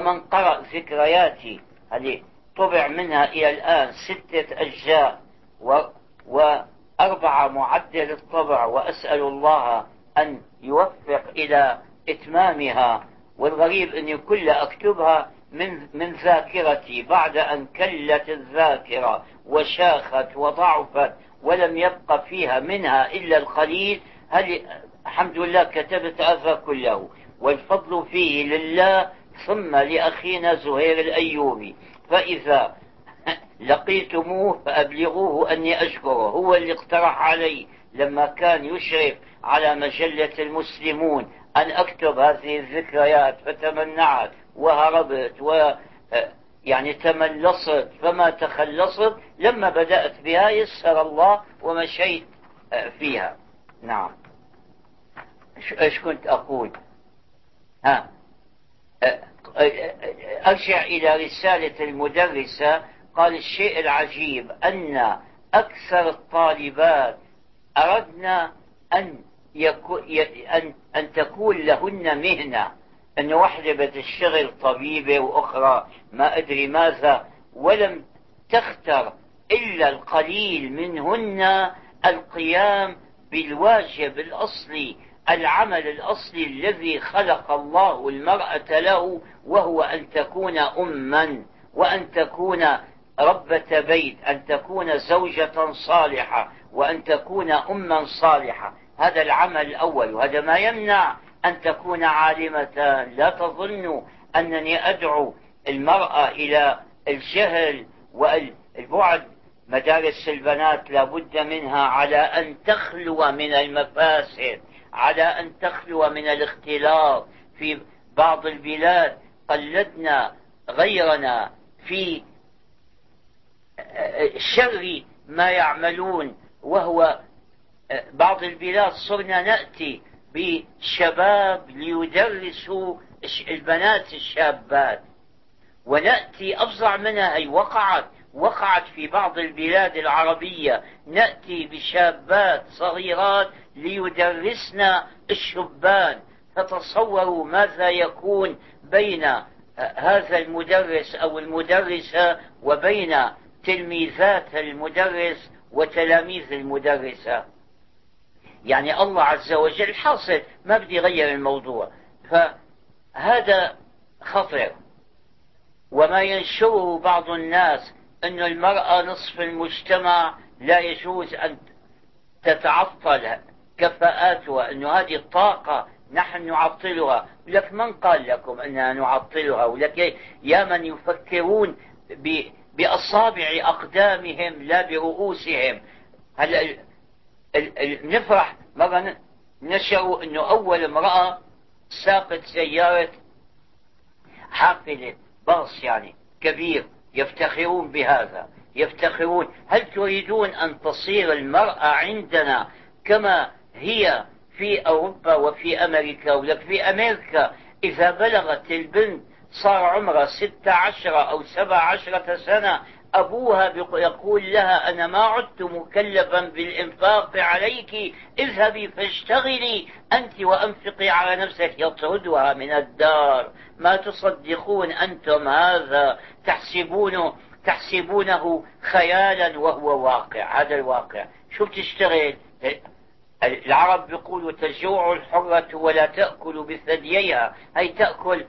ومن قرأ ذكرياتي هذه طبع منها إلى الآن ستة أجزاء و وأربعة معدل الطبع وأسأل الله أن يوفق إلى إتمامها والغريب أني كلها أكتبها من, من ذاكرتي بعد أن كلت الذاكرة وشاخت وضعفت ولم يبق فيها منها إلا القليل هل الحمد لله كتبت هذا كله. والفضل فيه لله ثم لأخينا زهير الأيوبي. فإذا لقيتموه فأبلغوه أني أشكره. هو اللي اقترح علي لما كان يشرف على مجلة المسلمون أن أكتب هذه الذكريات. فتمنعت وهربت و يعني تملصت. فما تخلصت لما بدأت بها يسر الله ومشيت فيها. نعم. إيش كنت أقول؟ ها. أرجع إلى رسالة المدرسة قال الشيء العجيب أن أكثر الطالبات أردنا أن, يكو أن, أن تكون لهن مهنة. أن واحدة بتشتغل طبيبة وأخرى ما أدري ماذا ولم تختر إلا القليل منهن القيام بالواجب الأصلي. العمل الأصلي الذي خلق الله المرأة له وهو أن تكون أما وأن تكون ربة بيت أن تكون زوجة صالحة وأن تكون أما صالحة. هذا العمل الأول وهذا ما يمنع أن تكون عالمة. لا تظنوا أنني أدعو المرأة إلى الجهل والبعد. مدارس البنات لابد منها على أن تخلو من المفاسد. على أن تخلو من الاختلاط في بعض البلاد قلدنا غيرنا في شر ما يعملون وهو بعض البلاد صرنا نأتي بشباب ليدرسوا البنات الشابات. ونأتي أفظع منها أي وقعت وقعت في بعض البلاد العربية. نأتي بشابات صغيرات ليدرسن الشبان. فتصوروا ماذا يكون بين هذا المدرس أو المدرسة وبين تلميذات المدرس وتلاميذ المدرسة. يعني الله عز وجل حاصل ما بدي غير الموضوع. فهذا خطر. وما ينشره بعض الناس أن المرأة نصف المجتمع لا يجوز أن تتعطل كفاءاتها أن هذه الطاقة نحن نعطلها. لك من قال لكم أننا نعطلها؟ ولك يا من يفكرون بأصابع أقدامهم لا برؤوسهم. هلا نفرح مرة نشروا أنه أول امرأة ساقت سيارة حافلة باص يعني كبير. يفتخرون بهذا يفتخرون. هل تريدون أن تصير المرأة عندنا كما هي في أوروبا وفي أمريكا ولك في أمريكا؟ إذا بلغت البنت صار عمرها ستة عشرة أو سبع عشرة سنة أبوها يقول لها أنا ما عدت مكلفا بالإنفاق عليك اذهبي فاشتغلي أنت وأنفقي على نفسك يطردها من الدار. ما تصدقون أنتم هذا؟ تحسبونه تحسبونه خيالا وهو واقع هذا الواقع. شو بتشتغل؟ العرب بيقولوا تجوع الحرة ولا تأكل بثدييها هي تأكل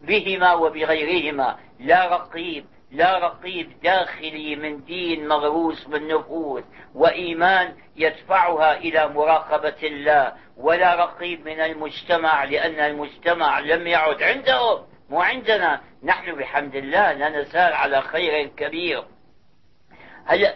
بهما وبغيرهما. لا رقيب. لا رقيب داخلي من دين مغروس بالنفوس وإيمان يدفعها إلى مراقبة الله ولا رقيب من المجتمع لأن المجتمع لم يعد عندهم مو عندنا. نحن بحمد الله لا نزال على خير كبير. هلا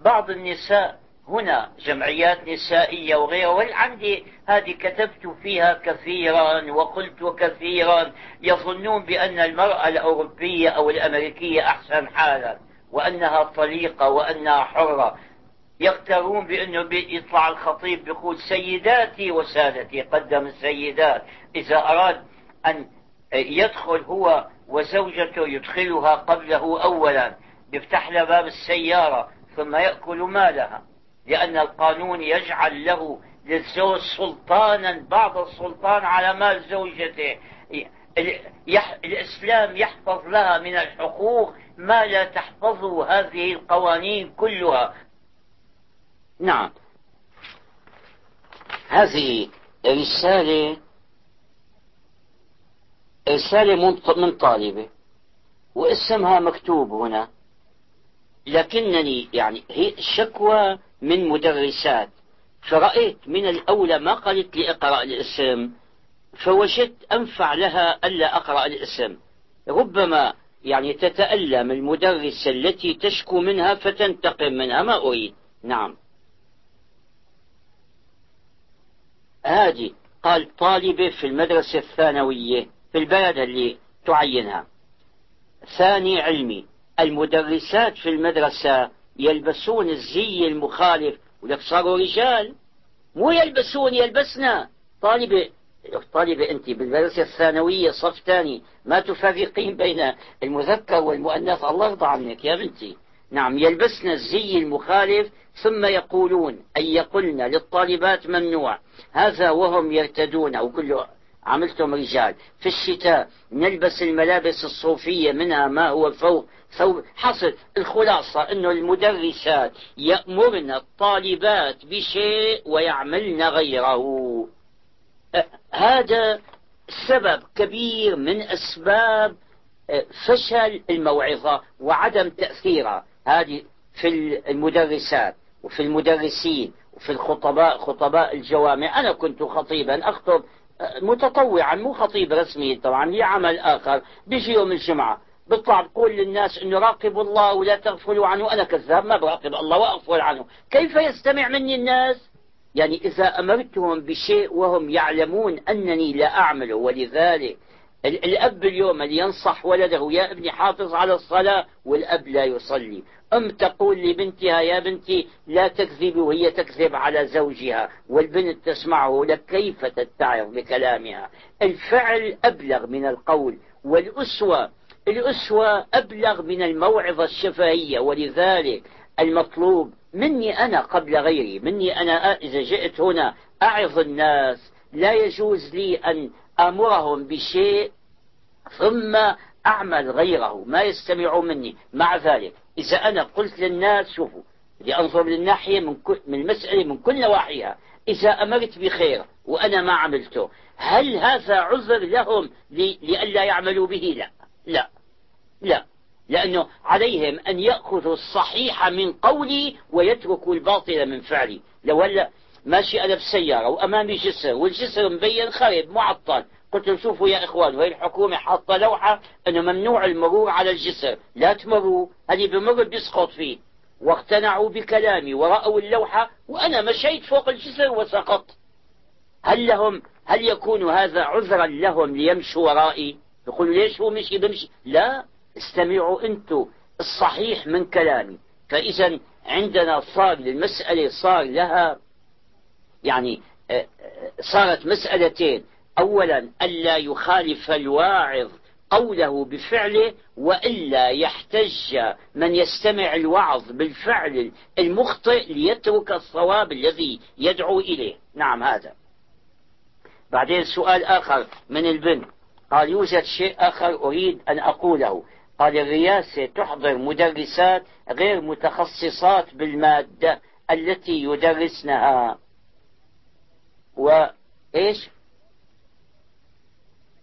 بعض النساء هنا جمعيات نسائية وغيرها والعندي هذه كتبت فيها كثيرا وقلت كثيرا يظنون بأن المرأة الأوروبية أو الأمريكية أحسن حالا وأنها طليقة وأنها حرة. يغترون بأنه يطلع الخطيب بيقول سيداتي وسادتي قدم السيدات. إذا أراد أن يدخل هو وزوجته يدخلها قبله أولا يفتح لها باب السيارة ثم يأكل مالها. لأن القانون يجعل له للزوج سلطانا بعض السلطان على مال زوجته. يح... الإسلام يحفظ لها من الحقوق ما لا تحفظه هذه القوانين كلها. نعم. هذه رسالة رسالة من طالبة واسمها مكتوب هنا. لكنني يعني هي شكوى من مدرسات. فرأيت من الأولى ما قالت لي اقرأ الاسم. فوجدت أنفع لها ألا أقرأ الاسم. ربما يعني تتألم المدرسة التي تشكو منها فتنتقم منها. ما أريد. نعم. هذه قال طالبة في المدرسة الثانوية في البلد اللي تعينها. ثاني علمي. المدرسات في المدرسة يلبسون الزي المخالف ولك صاروا رجال مو يلبسون يلبسنا. طالبة طالبة أنت بالمدرسة الثانوية صف ثاني ما تفرقين بين المذكر والمؤنث. الله يرضى عنك يا بنتي. نعم يلبسن الزي المخالف ثم يقولون أي يقولن للطالبات ممنوع. هذا وهم يرتدون أو كله عملتم رجال. في الشتاء نلبس الملابس الصوفية منها ما هو فوق ثوب حصل الخلاصة أنه المدرسات يأمرن الطالبات بشيء ويعملن غيره. هذا سبب كبير من أسباب فشل الموعظة وعدم تأثيرها. هذه في المدرسات وفي المدرسين وفي الخطباء خطباء الجوامع. أنا كنت خطيبا أخطب متطوعا مو خطيب رسمي طبعا لي عمل آخر بيجي يوم الجمعة. بطلع بقول للناس إنه راقبوا الله ولا تغفلوا عنه أنا كذاب ما براقب الله وأغفل عنه. كيف يستمع مني الناس؟ يعني إذا أمرتهم بشيء وهم يعلمون أنني لا اعمله ولذلك الأب اليوم اللي ينصح ولده يا ابني حافظ على الصلاة والأب لا يصلي. أم تقول لبنتها يا بنتي لا تكذبي وهي تكذب على زوجها والبنت تسمعه لك كيف تتعظ بكلامها. الفعل أبلغ من القول والأسوة الأسوة أبلغ من الموعظة الشفهية ولذلك المطلوب مني أنا قبل غيري مني أنا إذا جئت هنا أعظ الناس لا يجوز لي أن آمرهم بشيء ثم أعمل غيره ما يستمعوا مني. مع ذلك إذا أنا قلت للناس شوفوا بدي أنظر للناحية من, من المسألة من كل نواحيها. إذا أمرت بخير وأنا ما عملته هل هذا عذر لهم لئلا يعملوا به؟ لا. لا. لا. لأنه عليهم أن يأخذوا الصحيح من قولي ويتركوا الباطل من فعلي. لو هلا ماشي أنا بسيارة وأمامي جسر والجسر مبين خرب معطل. قلت لهم شوفوا يا إخوان وهي الحكومة حاطة لوحة أنه ممنوع المرور على الجسر لا تمروا. اللي بمر بيسقط فيه. واقتنعوا بكلامي ورأوا اللوحة وأنا مشيت فوق الجسر وسقطت. هل لهم هل يكون هذا عذرا لهم ليمشوا ورائي؟ يقولوا ليش هو مشي بمشي؟ لا استمعوا أنتم الصحيح من كلامي. فإذا عندنا صار للمسألة صار لها يعني آه، آه، صارت مسألتين. أولا ألا يخالف الواعظ قوله بفعله وإلا يحتج من يستمع الوعظ بالفعل المخطئ ليترك الصواب الذي يدعو إليه. نعم هذا. بعدين سؤال آخر من البنت قال يوجد شيء آخر أريد أن أقوله. قال الرئاسة تحضر مدرسات غير متخصصات بالمادة التي يدرسنها. وإيش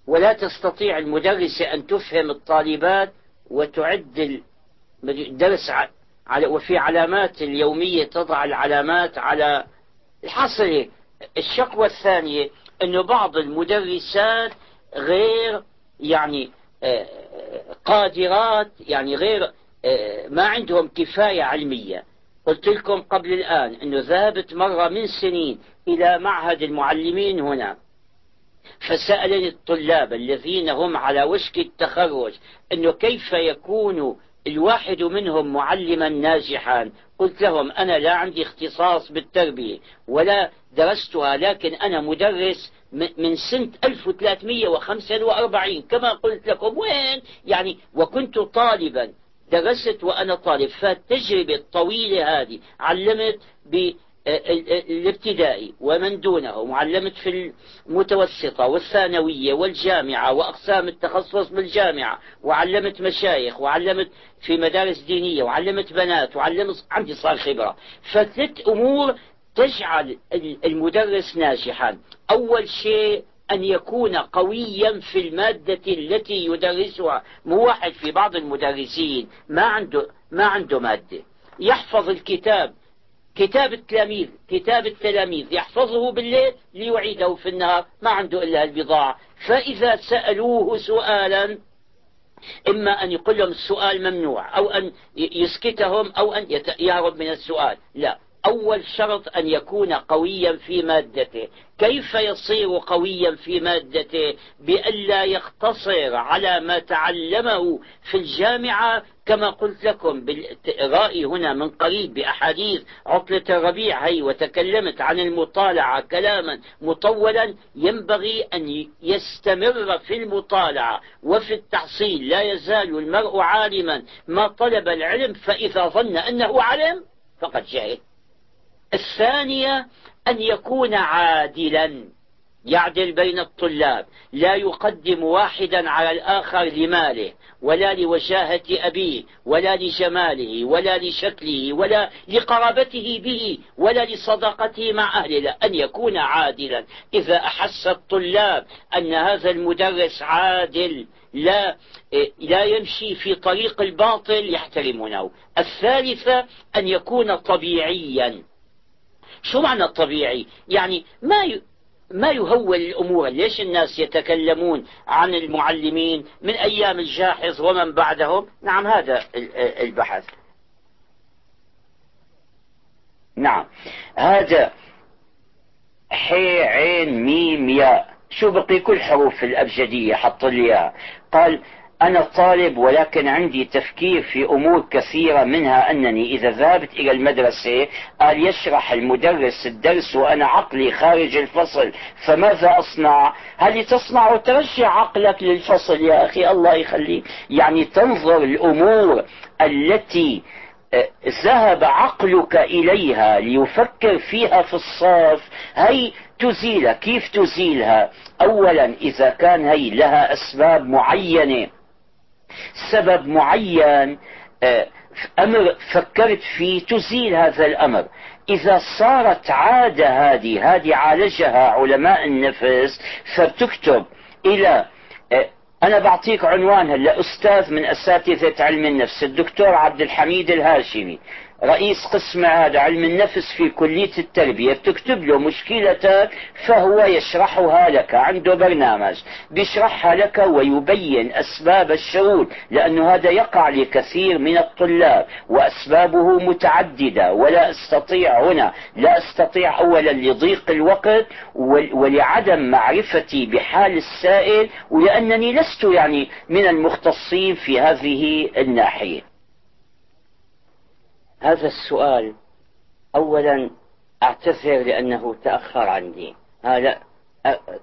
ولا تستطيع المدرسة أن تفهم الطالبات وتعد الدرس على وفي علامات اليومية تضع العلامات على الحصرة الشكوى الثانية أنه بعض المدرسات غير يعني آه، قادرات يعني غير آه، ما عندهم كفاية علمية. قلت لكم قبل الآن أنه ذهبت مرة من سنين إلى معهد المعلمين هنا. فسألني الطلاب الذين هم على وشك التخرج أنه كيف يكون الواحد منهم معلما ناجحا؟ قلت لهم أنا لا عندي اختصاص بالتربية ولا درستها لكن أنا مدرس من سنة 1345 كما قلت لكم وين؟ يعني وكنت طالبا درست وأنا طالب. فالتجربة الطويلة هذه علمت الابتدائي ومن دونه معلمة في المتوسطة والثانوية والجامعة وأقسام التخصص بالجامعة وعلمت مشايخ وعلمت في مدارس دينية وعلمت بنات وعلمت عندي صار خبرة. فثلاث أمور تجعل المدرس ناجحا. أول شيء أن يكون قويا في المادة التي يدرسها مو واحد في بعض المدرسين ما عنده ما عنده مادة. يحفظ الكتاب. كتاب التلاميذ كتاب التلاميذ يحفظه بالليل ليعيده في النهار ما عنده إلا البضاعة. فإذا سألوه سؤالا إما أن يقول لهم السؤال ممنوع أو أن يسكتهم أو أن يهرب من السؤال. لا. أول شرط أن يكون قويا في مادته. كيف يصير قويا في مادته؟ بألا يقتصر على ما تعلمه في الجامعة كما قلت لكم بالرأي هنا من قريب بأحاديث عطلة الربيع هي وتكلمت عن المطالعة كلاما مطولا. ينبغي أن يستمر في المطالعة وفي التحصيل لا يزال المرء عالما ما طلب العلم فإذا ظن أنه علم فقد جهل. الثانية أن يكون عادلا. يعدل بين الطلاب. لا يقدم واحدا على الآخر لماله ولا لوجاهة أبيه ولا لجماله ولا لشكله ولا لقرابته به ولا لصداقته مع أهله. لا أن يكون عادلا. إذا أحس الطلاب أن هذا المدرس عادل لا لا يمشي في طريق الباطل يحترمونه. الثالثة أن يكون طبيعيا. شو معنى الطبيعي؟ يعني ما ي... ما يهول الأمور. ليش الناس يتكلمون عن المعلمين من أيام الجاحظ ومن بعدهم؟ نعم هذا البحث. نعم هذا حي عين ميم ياء شو بقي كل حروف الأبجدية حط لي قال أنا طالب ولكن عندي تفكير في أمور كثيرة منها أنني إذا ذهبت إلى المدرسة قال يشرح المدرس الدرس وأنا عقلي خارج الفصل فماذا أصنع؟ هل تصنع ترجع عقلك للفصل يا أخي؟ الله يخليك. يعني تنظر الأمور التي آه، ذهب عقلك إليها ليفكر فيها في الصاف هي تزيلها كيف تزيلها؟ أولا إذا كان هي لها أسباب معينة. سبب معين آه، أمر فكرت فيه تزيل هذا الأمر. إذا صارت عادة هذه هذه عالجها علماء النفس فبتكتب إلى آه، أنا بعطيك عنوان هلا أستاذ من أساتذة علم النفس الدكتور عبد الحميد الهاشمي. رئيس قسم هذا علم النفس في كلية التربية بتكتب له مشكلتك فهو يشرحها لك عنده برنامج بيشرحها لك ويبين أسباب الشرور لأنه هذا يقع لكثير من الطلاب وأسبابه متعددة ولا أستطيع هنا لا أستطيع أولا لضيق الوقت ولعدم معرفتي بحال السائل ولأنني لست يعني من المختصين في هذه الناحية. هذا السؤال أولا أعتذر لأنه تأخر عندي هذا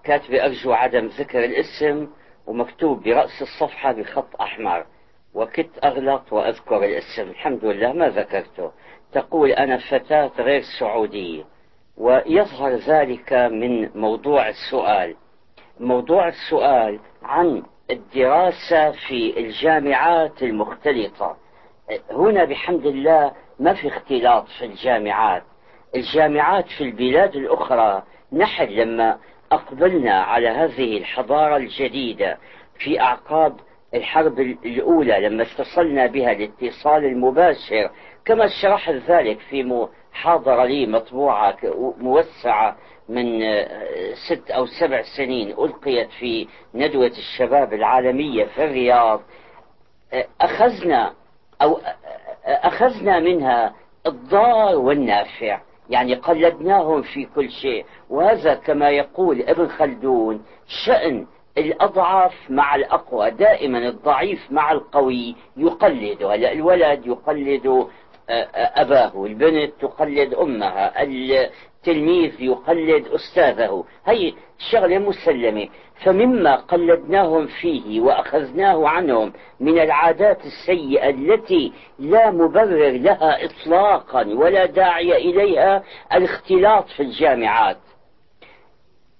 كاتبة أرجو عدم ذكر الاسم ومكتوب برأس الصفحة بخط أحمر. وكنت أغلط وأذكر الاسم. الحمد لله ما ذكرته. تقول أنا فتاة غير سعودية. ويظهر ذلك من موضوع السؤال. موضوع السؤال عن الدراسة في الجامعات المختلطة. هنا بحمد الله ما في اختلاط في الجامعات. الجامعات في البلاد الأخرى نحن لما أقبلنا على هذه الحضارة الجديدة في أعقاب الحرب الأولى لما اتصلنا بها الاتصال المباشر كما شرحت ذلك في محاضرة لي مطبوعة موسعة من ست أو سبع سنين ألقيت في ندوة الشباب العالمية في الرياض. أخذنا أو أخذنا منها الضار والنافع يعني قلدناهم في كل شيء. وهذا كما يقول ابن خلدون شأن الأضعف مع الأقوى دائما الضعيف مع القوي يقلد هلا الولد يقلد آه، آه، أباه البنت تقلد أمها تلميذ يقلد أستاذه. هي شغلة مسلمة. فمما قلدناهم فيه وأخذناه عنهم من العادات السيئة التي لا مبرر لها إطلاقا ولا داعي إليها الاختلاط في الجامعات.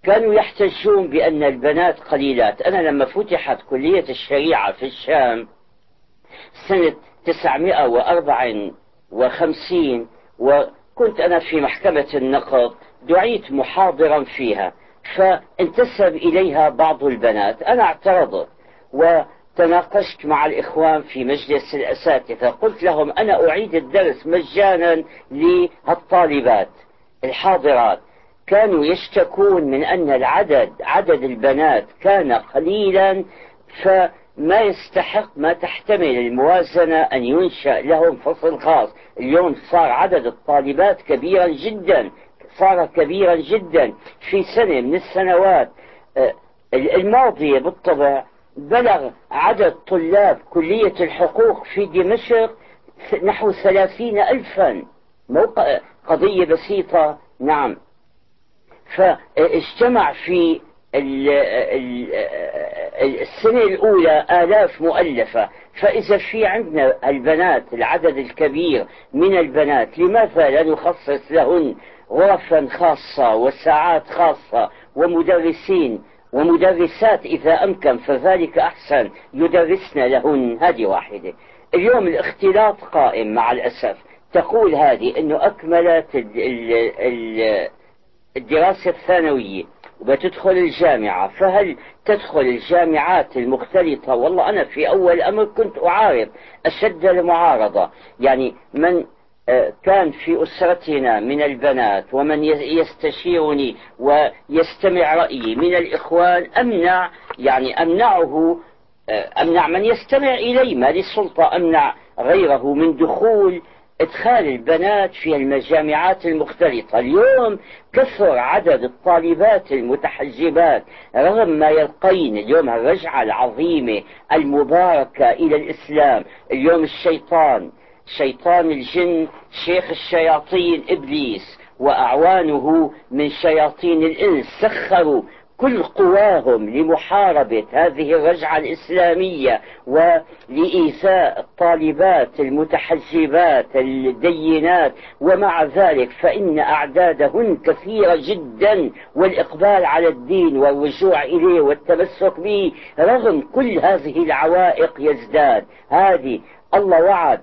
كانوا يحتجون بأن البنات قليلات. أنا لما فتحت كلية الشريعة في الشام سنة 954 وكنت أنا في محكمة النقض دعيت محاضرا فيها فانتسب إليها بعض البنات أنا اعترضت وتناقشت مع الإخوان في مجلس الأساتذة قلت لهم أنا أعيد الدرس مجانا للطالبات الحاضرات. كانوا يشتكون من أن العدد عدد البنات كان قليلا فما يستحق ما تحتمل الموازنة أن ينشأ لهم فصل خاص. اليوم صار عدد الطالبات كبيرا جدا صار كبيرا جدا. في سنة من السنوات آه، الماضية بالطبع بلغ عدد طلاب كلية الحقوق في دمشق نحو ثلاثين ألفا. قضية بسيطة. نعم. فاجتمع في السنة الأولى آلاف مؤلفة فإذا في عندنا البنات العدد الكبير من البنات لماذا لا نخصص لهن غرفا خاصة وساعات خاصة ومدرسين ومدرسات إذا أمكن؟ فذلك أحسن يدرسن لهن. هذه واحدة. اليوم الاختلاط قائم مع الأسف. تقول هذه أنه أكملت الدراسة الثانوية. وبتدخل الجامعة. فهل تدخل الجامعات المختلطة؟ والله أنا في أول أمر كنت أعارض أشد المعارضة. يعني من آه، كان في أسرتنا من البنات ومن يستشيرني ويستمع رأيي. من الإخوان أمنع يعني أمنعه آه، أمنع من يستمع إلي. ما للسلطة أمنع غيره من دخول إدخال البنات في المجامعات المختلطة. اليوم كثر عدد الطالبات المتحجبات رغم ما يلقين اليوم الرجعة العظيمة المباركة إلى الإسلام. اليوم الشيطان شيطان الجن شيخ الشياطين إبليس وأعوانه من شياطين الإنس. سخروا كل قواهم لمحاربة هذه الرجعة الإسلامية ولإيذاء الطالبات المتحجبات الدينات ومع ذلك فإن أعدادهن كثيرة جدا والإقبال على الدين والرجوع إليه والتمسك به رغم كل هذه العوائق يزداد. هذه الله وعد.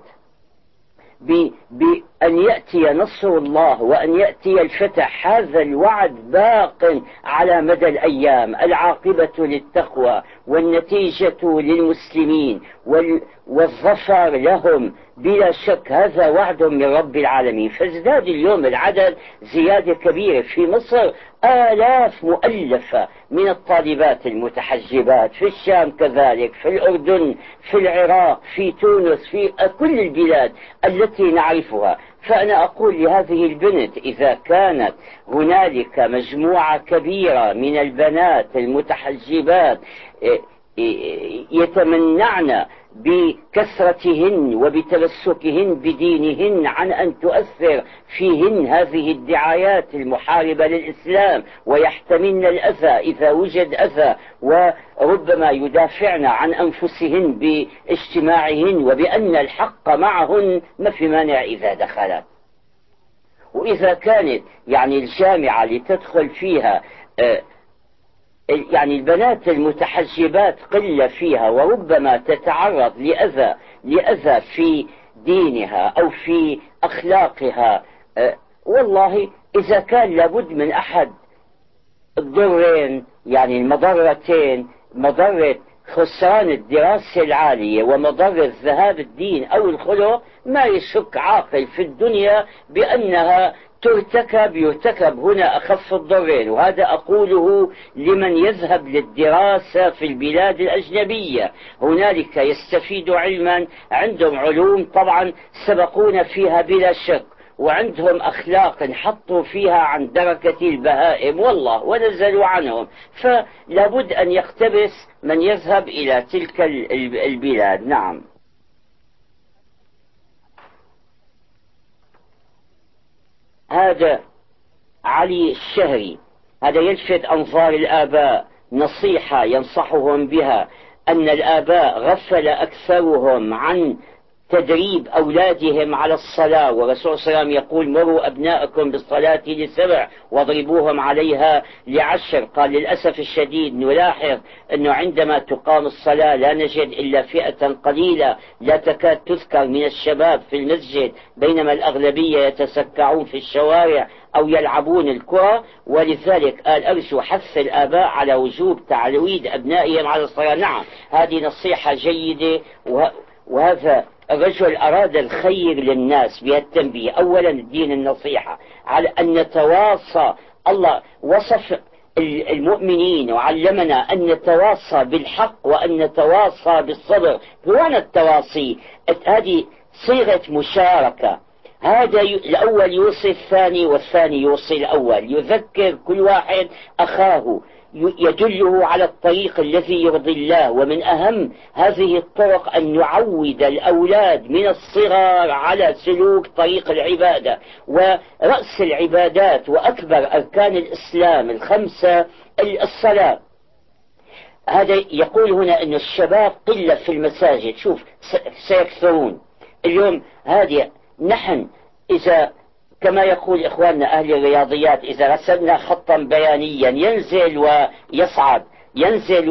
بأن يأتي نصر الله وأن يأتي الفتح. هذا الوعد باق على مدى الأيام. العاقبة للتقوى. والنتيجة للمسلمين والظفر لهم بلا شك هذا وعد من رب العالمين. فازداد اليوم العدد زيادة كبيرة في مصر آلاف مؤلفة من الطالبات المتحجبات في الشام كذلك في الأردن في العراق في تونس في كل البلاد التي نعرفها. فأنا أقول لهذه البنت إذا كانت هنالك مجموعة كبيرة من البنات المتحجبات يتمنعن بكثرتهن وبتمسكهن بدينهن عن أن تؤثر فيهن هذه الدعايات المحاربة للإسلام ويحتملن الأذى إذا وجد أذى وربما يدافعن عن أنفسهن باجتماعهن وبأن الحق معهن ما في مانع إذا دخلت. وإذا كانت يعني الجامعة لتدخل فيها آه يعني البنات المتحجبات قلة فيها وربما تتعرض لأذى لأذى في دينها أو في أخلاقها. أه والله إذا كان لابد من أحد الضرين يعني المضرتين مضرة خسران الدراسة العالية ومضرة ذهاب الدين أو الخلق ما يشك عاقل في الدنيا بأنها ترتكب يرتكب. هنا أخف الضرين وهذا أقوله لمن يذهب للدراسة في البلاد الأجنبية. هنالك يستفيد علما عندهم علوم طبعا سبقونا فيها بلا شك وعندهم أخلاق حطوا فيها عن دركة البهائم. والله ونزلوا عنهم. فلابد أن يقتبس من يذهب إلى تلك البلاد. نعم. هذا علي الشهري. هذا يلفت أنظار الآباء. نصيحة ينصحهم بها أن الآباء غفل أكثرهم عن تدريب أولادهم على الصلاة والرسول صلى الله عليه وسلم يقول مروا أبناءكم بالصلاة لسبع واضربوهم عليها لعشر. قال للأسف الشديد نلاحظ أنه عندما تقام الصلاة لا نجد إلا فئة قليلة لا تكاد تذكر من الشباب في المسجد بينما الأغلبية يتسكعون في الشوارع أو يلعبون الكرة ولذلك قال أرجو حث الآباء على وجوب تعويد أبنائهم على الصلاة. نعم هذه نصيحة جيدة وهذا الرجل أراد الخير للناس بهالتنبيه أولا الدين النصيحة. على أن نتواصى. الله وصف المؤمنين وعلمنا أن نتواصى بالحق وأن نتواصى بالصبر. وين التواصي؟ هذه صيغة مشاركة. هذا الأول يوصي الثاني والثاني يوصي الأول. يذكر كل واحد أخاه. يدله على الطريق الذي يرضي الله ومن أهم هذه الطرق أن نعود الأولاد من الصغر على سلوك طريق العبادة. ورأس العبادات وأكبر أركان الإسلام الخمسة الصلاة. هذا يقول هنا أن الشباب قلة في المساجد. شوف سيكثرون. اليوم هذه نحن إذا كما يقول إخواننا أهل الرياضيات إذا رسمنا خطا بيانيا ينزل ويصعد ينزل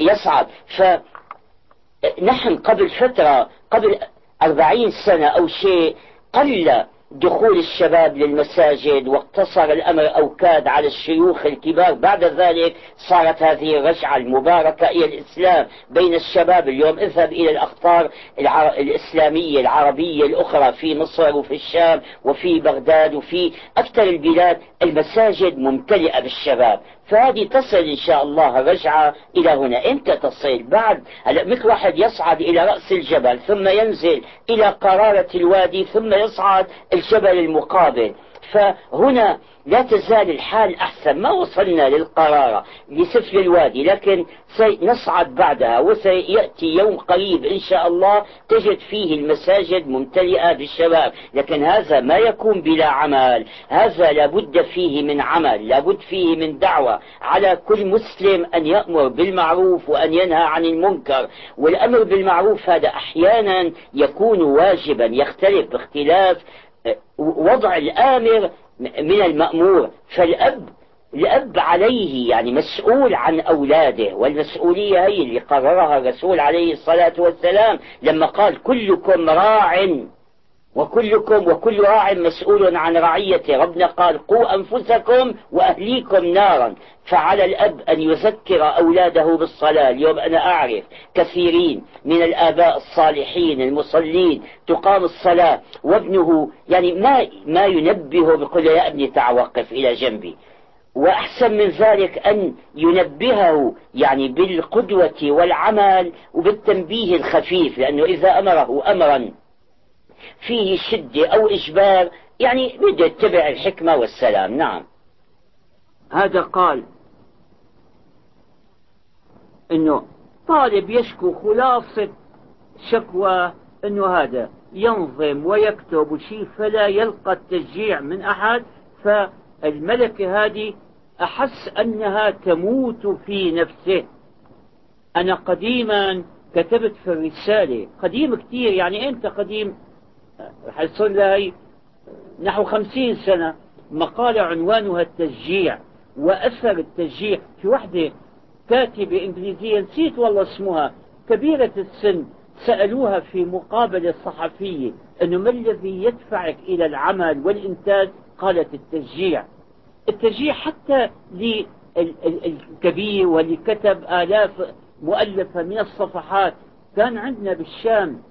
ويصعد فنحن قبل فترة قبل أربعين سنة أو شيء قل دخول الشباب للمساجد واقتصر الأمر أو كاد على الشيوخ الكبار. بعد ذلك صارت هذه الرجعة المباركة إلى الإسلام بين الشباب. اليوم اذهب إلى الأخطار الإسلامية العربية الأخرى في مصر وفي الشام وفي بغداد وفي أكثر البلاد. المساجد ممتلئة بالشباب. فهذه تصل إن شاء الله رجعة إلى هنا. إمتى تصل؟ بعد. هلا مثل واحد يصعد إلى رأس الجبل ثم ينزل إلى قرارة الوادي ثم يصعد الجبل المقابل فهنا لا تزال الحال أحسن. ما وصلنا للقرارة لسفل الوادي لكن سنصعد بعدها وسيأتي يوم قريب إن شاء الله. تجد فيه المساجد ممتلئة بالشباب لكن هذا ما يكون بلا عمل. هذا لابد فيه من عمل لابد فيه من دعوة. على كل مسلم أن يأمر بالمعروف وأن ينهى عن المنكر والأمر بالمعروف هذا أحيانا يكون واجبا يختلف باختلاف وضع الآمر من المأمور فالأب الأب عليه يعني مسؤول عن أولاده والمسؤولية هي اللي قررها الرسول عليه الصلاة والسلام لما قال كلكم راع. وكلكم وكل راع مسؤول عن رعيته. ربنا قال قوا أنفسكم وأهليكم نارا. فعلى الأب أن يذكر أولاده بالصلاة. اليوم أنا أعرف كثيرين من الآباء الصالحين المصلين تقام الصلاة وابنه يعني ما ما ينبه بقول يا ابني تعال وقف إلى جنبي. وأحسن من ذلك أن ينبهه يعني بالقدوة والعمل وبالتنبيه الخفيف. لأنه إذا أمره أمرا فيه شدة أو إجبار يعني بده يتبع الحكمة والسلام. نعم. هذا قال إنه طالب يشكو خلاصة شكوى إنه هذا ينظم ويكتب وشيء فلا يلقى التشجيع من أحد. فالملكة هذه أحس أنها تموت في نفسه. أنا قديما كتبت في الرسالة قديم كثير يعني انت قديم؟ حيصير لها نحو خمسين سنة. مقالة عنوانها التشجيع وأثر التشجيع في وحدة كاتبة إنجليزية نسيت والله اسمها كبيرة السن سألوها في مقابلة صحفية أنه ما الذي يدفعك إلى العمل والإنتاج؟ قالت التشجيع. التشجيع حتى للكبير واللي كتب آلاف مؤلفة من الصفحات. كان عندنا بالشام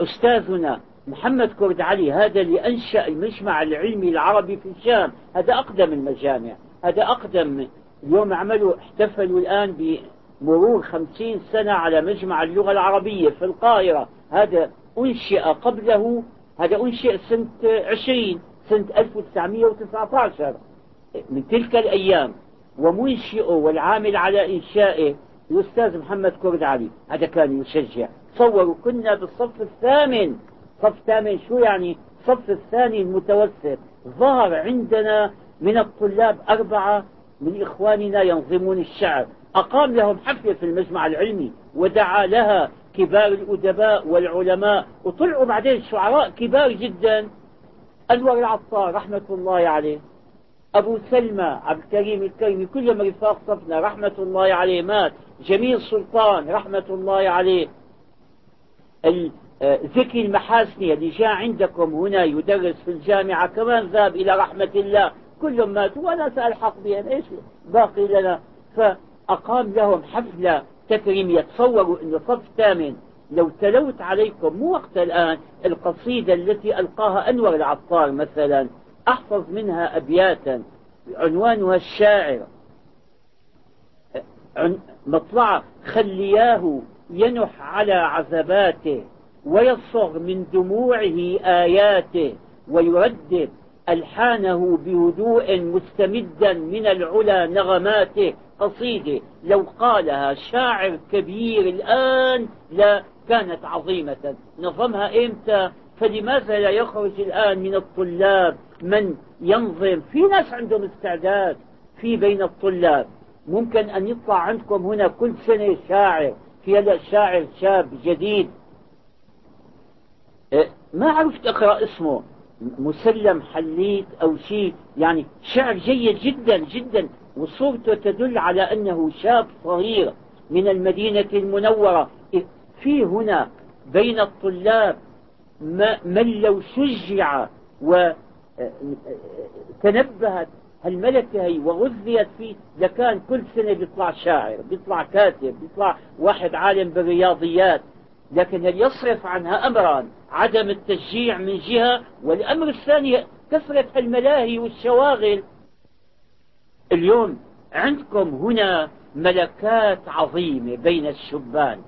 أستاذنا محمد كرد علي هذا اللي أنشأ المجمع العلمي العربي في الشام. هذا أقدم المجامع. هذا أقدم. اليوم عملوا احتفلوا الآن بمرور خمسين سنة على مجمع اللغة العربية في القاهرة. هذا أنشئ قبله هذا أنشئ سنة عشرين سنة 1919 من تلك الأيام ومنشئه والعامل على إنشائه الأستاذ محمد كرد علي. هذا كان يشجع. تصوروا كنا بالصف الثامن. صف ثامن شو يعني؟ الصف الثاني المتوسط. ظهر عندنا من الطلاب أربعة من إخواننا ينظمون الشعر. أقام لهم حفلة في المجمع العلمي ودعا لها كبار الأدباء والعلماء. وطلعوا بعدين شعراء كبار جدا. أنور العطار رحمة الله عليه. أبو سلمى عبد الكريم الكريمي كلهم رفاق صفنا رحمة الله عليه مات. جميل سلطان رحمة الله عليه. زكي المحاسني اللي جاء عندكم هنا يدرس في الجامعة كمان ذهب إلى رحمة الله. كلهم ماتوا وأنا سألحق بهم. إيش باقي لنا؟ فأقام لهم حفلة تكريمية. تصوروا أنه صف ثامن. لو تلوت عليكم مو وقت الآن القصيدة التي ألقاها أنور العطار مثلا أحفظ منها أبياتا. عنوانها الشاعر. مطلع خلياه ينح على عذباته ويصغ من دموعه آياته ويردد ألحانه بهدوء مستمدا من العلا نغماته قصيدة. لو قالها شاعر كبير الآن لا كانت عظيمة. نظمها إمتى؟ فلماذا لا يخرج الآن من الطلاب من ينظم؟ في ناس عندهم استعداد في بين الطلاب. ممكن أن يطلع عندكم هنا كل سنة شاعر. في هذا شاعر شاب جديد ما عرفت أقرأ اسمه. مسلم حليت أو شيء. يعني شعر جيد جدا جدا. وصورته تدل على أنه شاب صغير من المدينة المنورة. إيه، في هنا بين الطلاب من لو شجع وتنبهت هالملكة هي وغذيت فيه لكان كل سنة بيطلع شاعر بيطلع كاتب بيطلع واحد عالم بالرياضيات. لكن هل يصرف عنها أمران عدم التشجيع من جهة؟ والأمر الثاني كثرة الملاهي والشواغل. اليوم عندكم هنا ملكات عظيمة بين الشبان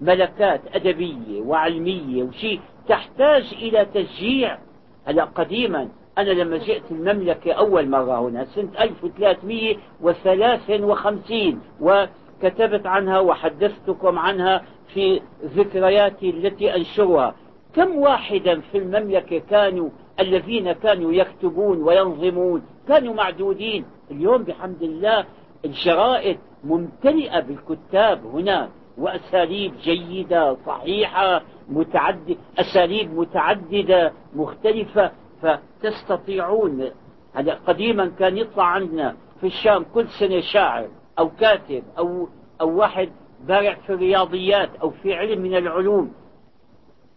ملكات أدبية وعلمية وشيء تحتاج إلى تشجيع. هلا قديما أنا لما جئت المملكة أول مرة هنا سنة 1353 وكتبت عنها وحدثتكم عنها في ذكرياتي التي أنشرها. كم واحدا في المملكة كانوا الذين كانوا يكتبون وينظمون؟ كانوا معدودين. اليوم بحمد الله الجرائد ممتلئة بالكتاب هنا وأساليب جيدة صحيحة متعدد أساليب متعددة مختلفة. فتستطيعون هذا قديما كان يطلع عندنا في الشام كل سنة شاعر أو كاتب أو أو واحد بارع في الرياضيات أو في علم من العلوم.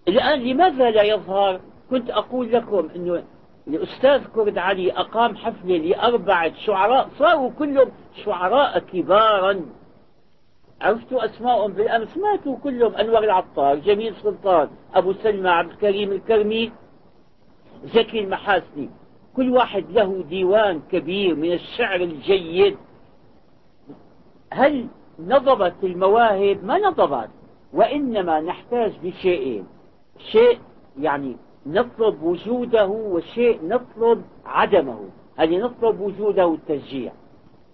الآن لماذا لا يظهر؟ كنت أقول لكم أنه الأستاذ كرد علي أقام حفلة لأربعة شعراء صاروا كلهم شعراء كبارا. عرفتوا أسماءهم بالأمس؟ ماتوا كلهم. أنور العطار جميل سلطان أبو سلمى عبد الكريم الكرمي زكي المحاسني. كل واحد له ديوان كبير من الشعر الجيد. هل نضبت المواهب ما نضبت وإنما نحتاج لشيئين. شيء يعني نطلب وجوده وشيء نطلب عدمه. هل نطلب وجوده التشجيع.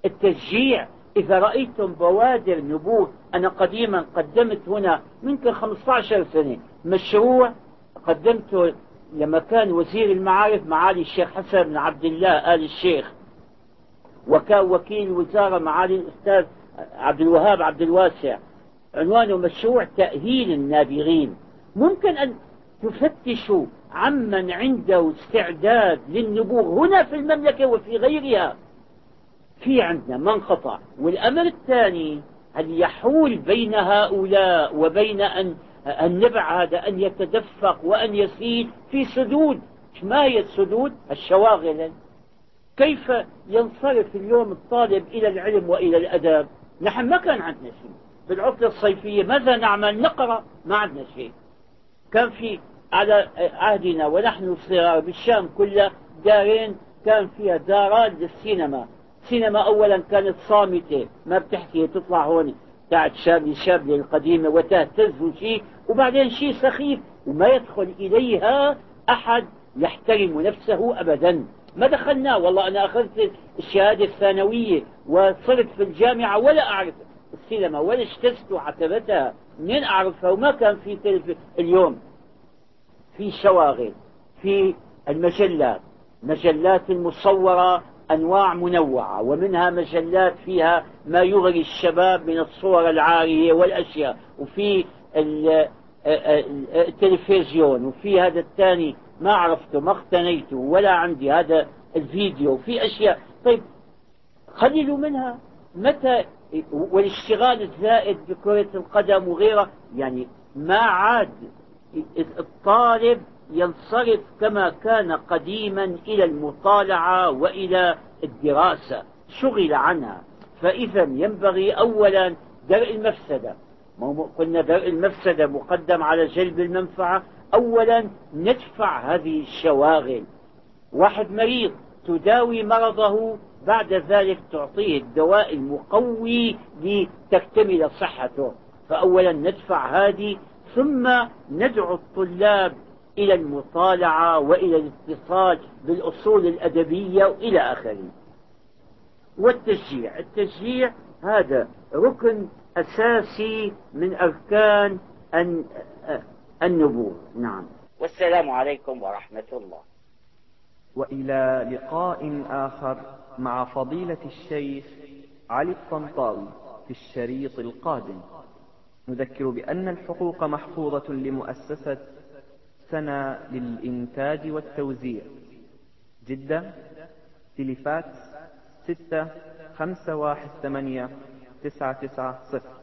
التشجيع إذا رأيتم بوادر نبوغ أنا قديما قدمت هنا يمكن 15 سنة مشروع قدمته لما كان وزير المعارف معالي الشيخ حسن بن عبد الله آل الشيخ وكان وكيل الوزارة معالي الأستاذ عبد الوهاب عبد الواسع عنوانه مشروع تأهيل النابغين. ممكن أن تفتشوا عمن عنده استعداد للنبوغ هنا في المملكة وفي غيرها. في عندنا منقطع والأمر الثاني أن يحول بين هؤلاء وبين أن النبع هذا أن يتدفق وأن يسيل في سدود؟ ما هي السدود الشواغل. كيف ينصرف اليوم الطالب إلى العلم وإلى الأدب نحن ما كان عندنا شيء. في العطلة الصيفية ماذا نعمل؟ نقرأ. ما عندنا شيء. كان في على عهدنا ونحن صغار بالشام كلها دارين كان فيها دارات للسينما. سينما أولا كانت صامتة. ما بتحكي تطلع هون. بتاعت شاب شاب القديمة وتهتز شيء وبعدين شيء سخيف وما يدخل إليها أحد يحترم نفسه أبدا. ما دخلنا والله أنا أخذت الشهادة الثانوية وصرت في الجامعة ولا أعرف السينما ولا اجتزت عتبتها منين أعرفها؟ وما كان في تلف اليوم. في شواغل في المجلات مجلات المصورة أنواع منوعة ومنها مجلات فيها ما يغري الشباب من الصور العارية والأشياء وفي التلفزيون وفي هذا الثاني ما عرفته ما اقتنيته ولا عندي هذا الفيديو. في أشياء. طيب خللوا منها. متى والاشتغال الزائد بكرة القدم وغيرها يعني ما عاد الطالب ينصرف كما كان قديما إلى المطالعة وإلى الدراسة. شغل عنها. فإذا ينبغي أولا درء المفسدة. قلنا درء المفسدة مقدم على جلب المنفعة. أولا ندفع هذه الشواغل. واحد مريض تداوي مرضه بعد ذلك تعطيه الدواء المقوي لتكتمل صحته. فأولا ندفع هذه ثم ندعو الطلاب إلى المطالعة وإلى الاتصال بالأصول الأدبية وإلى آخره. والتشجيع التشجيع هذا ركن أساسي من أركان النبوة. نعم. والسلام عليكم ورحمة الله. وإلى لقاء آخر مع فضيلة الشيخ علي الطنطاوي في الشريط القادم. نذكر بأن الحقوق محفوظة لمؤسسة سنة للإنتاج والتوزيع. جدة تلفات ستة خمسة واحد ثمانية تسعة تسعة صفر.